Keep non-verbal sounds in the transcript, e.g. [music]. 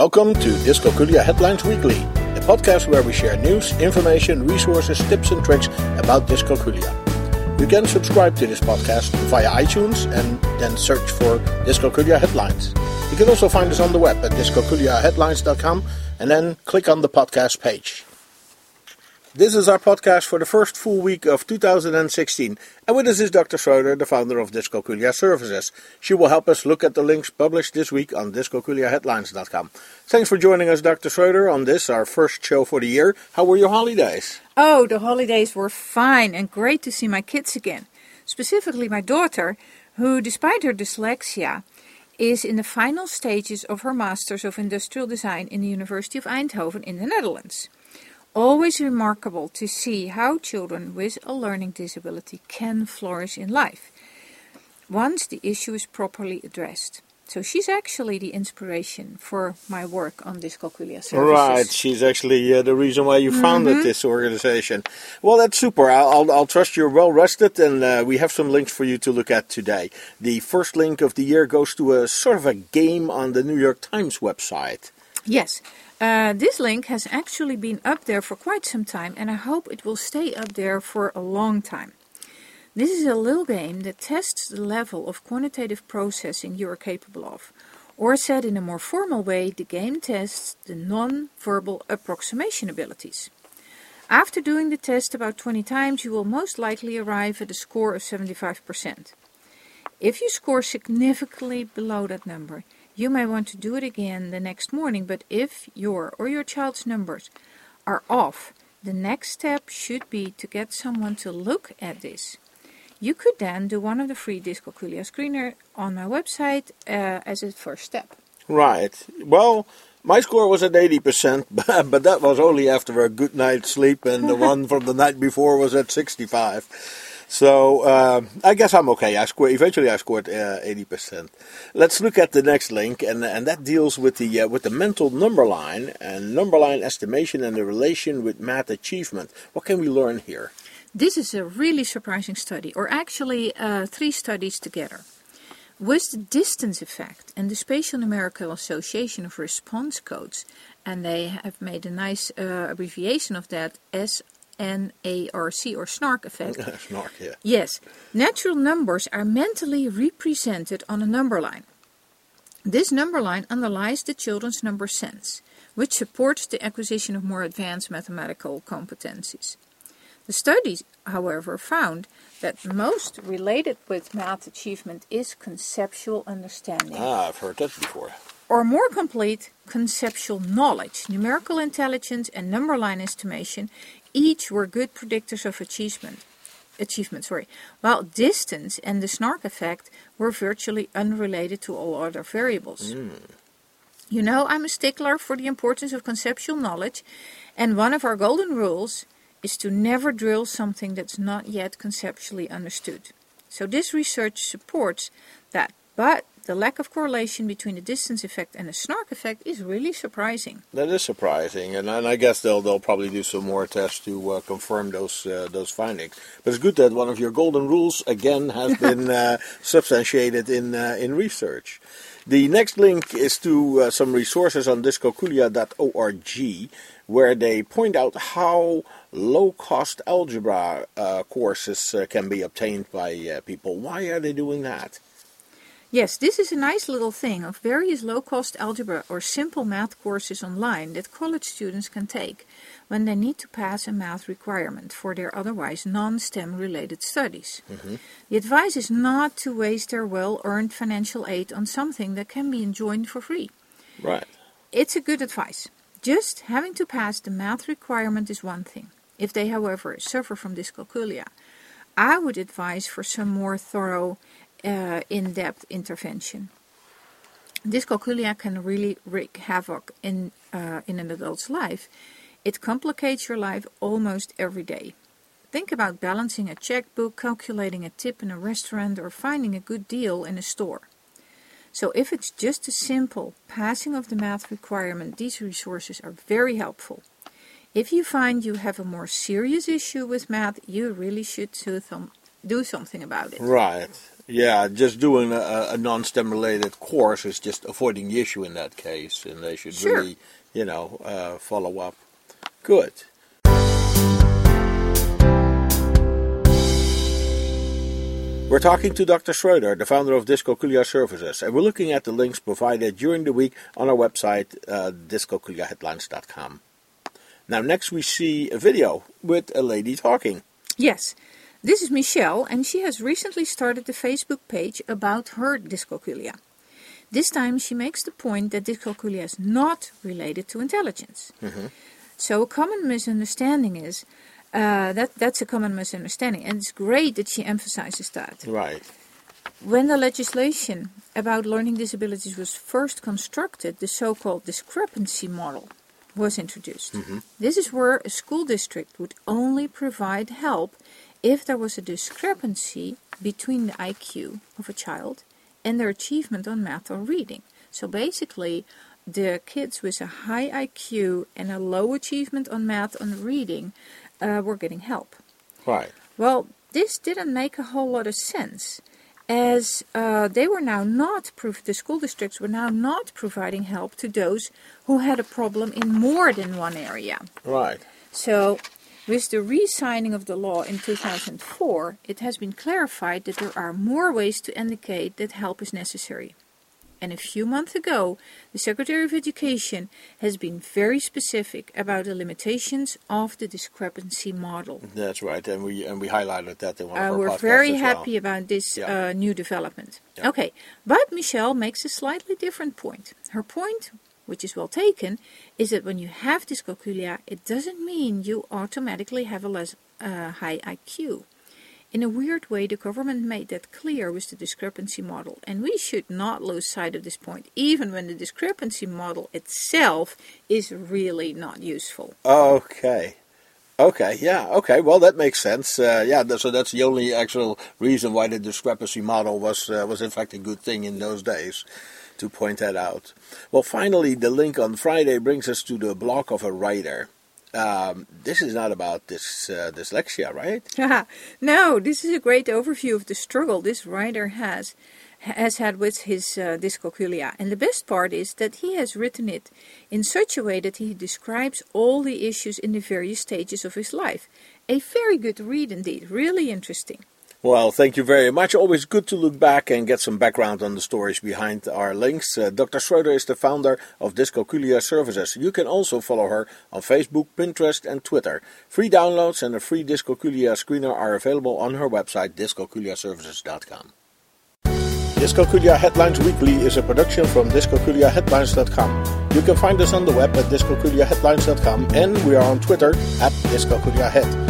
Welcome to Dyscalculia Headlines Weekly, a podcast where we share news, information, resources, tips, and tricks about dyscalculia. You can subscribe to this podcast via iTunes and then search for Dyscalculia Headlines. You can also find us on the web at dyscalculiaheadlines.com and then click on the podcast page. This is our podcast for the first full week of 2016. And with us is Dr. Schroeder, the founder of Dyscalculia Services. She will help us look at the links published this week on dyscalculiaheadlines.com. Thanks for joining us, Dr. Schroeder, on this, our first show for the year. How were your holidays? Oh, the holidays were fine and great to see my kids again. Specifically, my daughter, who, despite her dyslexia, is in the final stages of her Masters of Industrial Design in the University of Eindhoven in the Netherlands. Always remarkable to see how children with a learning disability can flourish in life once the issue is properly addressed. So she's actually the inspiration for my work on dyscalculia services. Right, she's actually uh, the reason why you founded Mm-hmm. this organization. Well, that's super. I'll, I'll, I'll trust you're well rested, and uh, we have some links for you to look at today. The first link of the year goes to a sort of a game on the New York Times website. Yes, uh, this link has actually been up there for quite some time, and I hope it will stay up there for a long time. This is a little game that tests the level of quantitative processing you are capable of. Or said in a more formal way, the game tests the non-verbal approximation abilities. After doing the test about 20 times, you will most likely arrive at a score of 75%. If you score significantly below that number, you may want to do it again the next morning, but if your or your child's numbers are off, the next step should be to get someone to look at this. You could then do one of the free dyscalculia screener on my website uh, as a first step. Right. Well, my score was at 80%, but [laughs] but that was only after a good night's sleep, and the [laughs] one from the night before was at 65. So uh, I guess I'm okay. I scored eventually. I scored uh, 80%. Let's look at the next link, and and that deals with the uh, with the mental number line and number line estimation and the relation with math achievement. What can we learn here? This is a really surprising study, or actually uh, three studies together. With the distance effect and the Spatial Numerical Association of Response Codes, and they have made a nice uh, abbreviation of that SNARC or snark effect. [laughs] Snark, yeah. Yes, natural numbers are mentally represented on a number line. This number line underlies the children's number sense, which supports the acquisition of more advanced mathematical competencies. The studies, however, found that most related with math achievement is conceptual understanding, Ah, I've heard that before. or more complete, conceptual knowledge. Numerical intelligence and number line estimation each were good predictors of achievement. Achievement, sorry, while distance and the snark effect were virtually unrelated to all other variables. Hmm. You know, I'm a stickler for the importance of conceptual knowledge, and one of our golden rules is to never drill something that's not yet conceptually understood. So, this research supports that, but the lack of correlation between the distance effect and the snark effect is really surprising. That is surprising, and, and I guess they'll they'll probably do some more tests to uh, confirm those uh, those findings. But it's good that one of your golden rules again has [laughs] been uh, substantiated in uh, in research. The next link is to uh, some resources on dyscalculia.org, where they point out how low-cost algebra uh, courses uh, can be obtained by uh, people. Why are they doing that? Yes, this is a nice little thing of various low cost algebra or simple math courses online that college students can take when they need to pass a math requirement for their otherwise non STEM related studies. Mm-hmm. The advice is not to waste their well earned financial aid on something that can be enjoyed for free. Right. It's a good advice. Just having to pass the math requirement is one thing. If they, however, suffer from dyscalculia, I would advise for some more thorough, uh, in depth intervention. Dyscalculia can really wreak havoc in, uh, in an adult's life. It complicates your life almost every day. Think about balancing a checkbook, calculating a tip in a restaurant, or finding a good deal in a store. So, if it's just a simple passing of the math requirement, these resources are very helpful. If you find you have a more serious issue with math, you really should do, some, do something about it. Right. Yeah, just doing a, a non-STEM related course is just avoiding the issue in that case, and they should Sure. really, you know, uh, follow up. Good. We're talking to Dr. Schroeder, the founder of Dyscalculia Services, and we're looking at the links provided during the week on our website, uh, dyscalculiaheadlines.com. Now, next we see a video with a lady talking. Yes, this is Michelle, and she has recently started a Facebook page about her dyscalculia. This time she makes the point that dyscalculia is not related to intelligence. So a common misunderstanding is uh, that that's a common misunderstanding, and it's great that she emphasizes that. Right. When the legislation about learning disabilities was first constructed, the so-called discrepancy model was introduced. This is where a school district would only provide help if there was a discrepancy between the IQ of a child and their achievement on math or reading. So basically, the kids with a high IQ and a low achievement on math and reading uh, were getting help. Right. Well, this didn't make a whole lot of sense, as uh, they were now not prov- the school districts were now not providing help to those who had a problem in more than one area. Right. So, with the re-signing of the law in 2004, it has been clarified that there are more ways to indicate that help is necessary. And a few months ago, the Secretary of Education has been very specific about the limitations of the discrepancy model. That's right, and we and we highlighted that in one of Uh, our we're very as well. happy about this Yeah. uh, new development. Yeah. Okay, but Michelle makes a slightly different point. Her point, which is well taken, is that when you have dyscalculia, it doesn't mean you automatically have a less uh, high IQ. In a weird way, the government made that clear with the discrepancy model, and we should not lose sight of this point, even when the discrepancy model itself is really not useful. Okay. Okay, yeah, okay. Well, that makes sense. Uh, yeah, th- so that's the only actual reason why the discrepancy model was uh, was in fact a good thing in those days, to point that out. Well, finally, the link on Friday brings us to the blog of a writer. Um, this is not about this uh, dyslexia, right? [laughs] no, this is a great overview of the struggle this writer has has had with his uh, dyscalculia. And the best part is that he has written it in such a way that he describes all the issues in the various stages of his life. A very good read indeed, really interesting. Well, thank you very much. Always good to look back and get some background on the stories behind our links. Uh, Dr. Schroeder is the founder of Dyscalculia Services. You can also follow her on Facebook, Pinterest, and Twitter. Free downloads and a free Dyscalculia screener are available on her website, dyscalculiaservices.com. Dyscalculia Headlines Weekly is a production from dyscalculiaheadlines.com. You can find us on the web at dyscalculiaheadlines.com and we are on Twitter at dyscalculiahead.